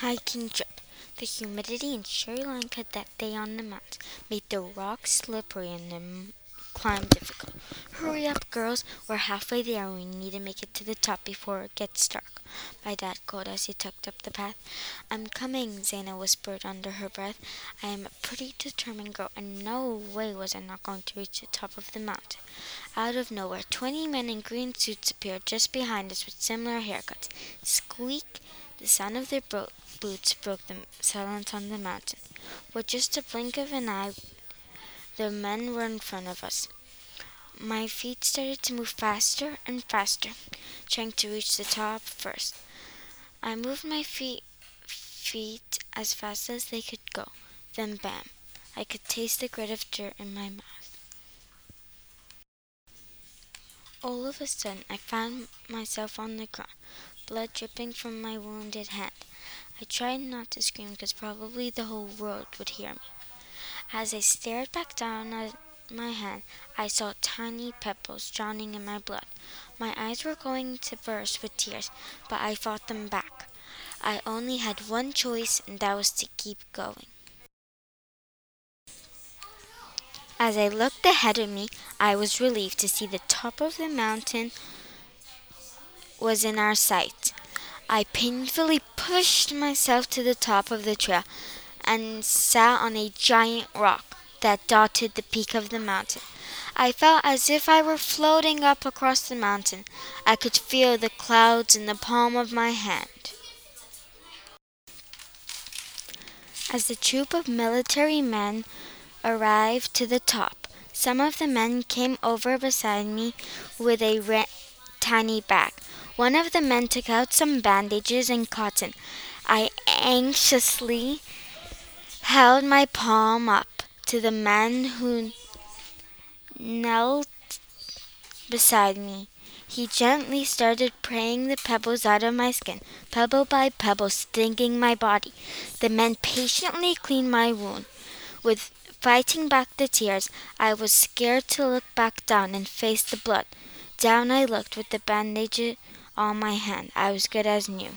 hiking trip. The humidity in Sri Lanka that day on the mountain made the rocks slippery and the climb difficult. Hurry up, girls. We're halfway there and we need to make it to the top before it gets dark. My dad called as he tucked up the path. I'm coming, Zaina whispered under her breath. I am a pretty determined girl, and no way was I not going to reach the top of the mountain. Out of nowhere, twenty men in green suits appeared just behind us with similar haircuts. Squeak! The sound of their bro- boots broke the silence on the mountain. With just a blink of an eye, the men were in front of us. My feet started to move faster and faster, trying to reach the top first. I moved my feet feet as fast as they could go. Then bam! I could taste the grit of dirt in my mouth. All of a sudden, I found myself on the ground, blood dripping from my wounded hand. I tried not to scream because probably the whole world would hear me. As I stared back down at my hand, I saw tiny pebbles drowning in my blood. My eyes were going to burst with tears, but I fought them back. I only had one choice, and that was to keep going. As I looked ahead of me, I was relieved to see the top of the mountain was in our sight. I painfully pushed myself to the top of the trail and sat on a giant rock that dotted the peak of the mountain. I felt as if I were floating up across the mountain. I could feel the clouds in the palm of my hand. As the troop of military men arrived to the top, some of the men came over beside me with a ra- tiny bag. One of the men took out some bandages and cotton. I anxiously held my palm up to the man who knelt beside me. He gently started praying the pebbles out of my skin, pebble by pebble, stinging my body. The men patiently cleaned my wound. With fighting back the tears, I was scared to look back down and face the blood. Down I looked with the bandage on my hand. I was good as new.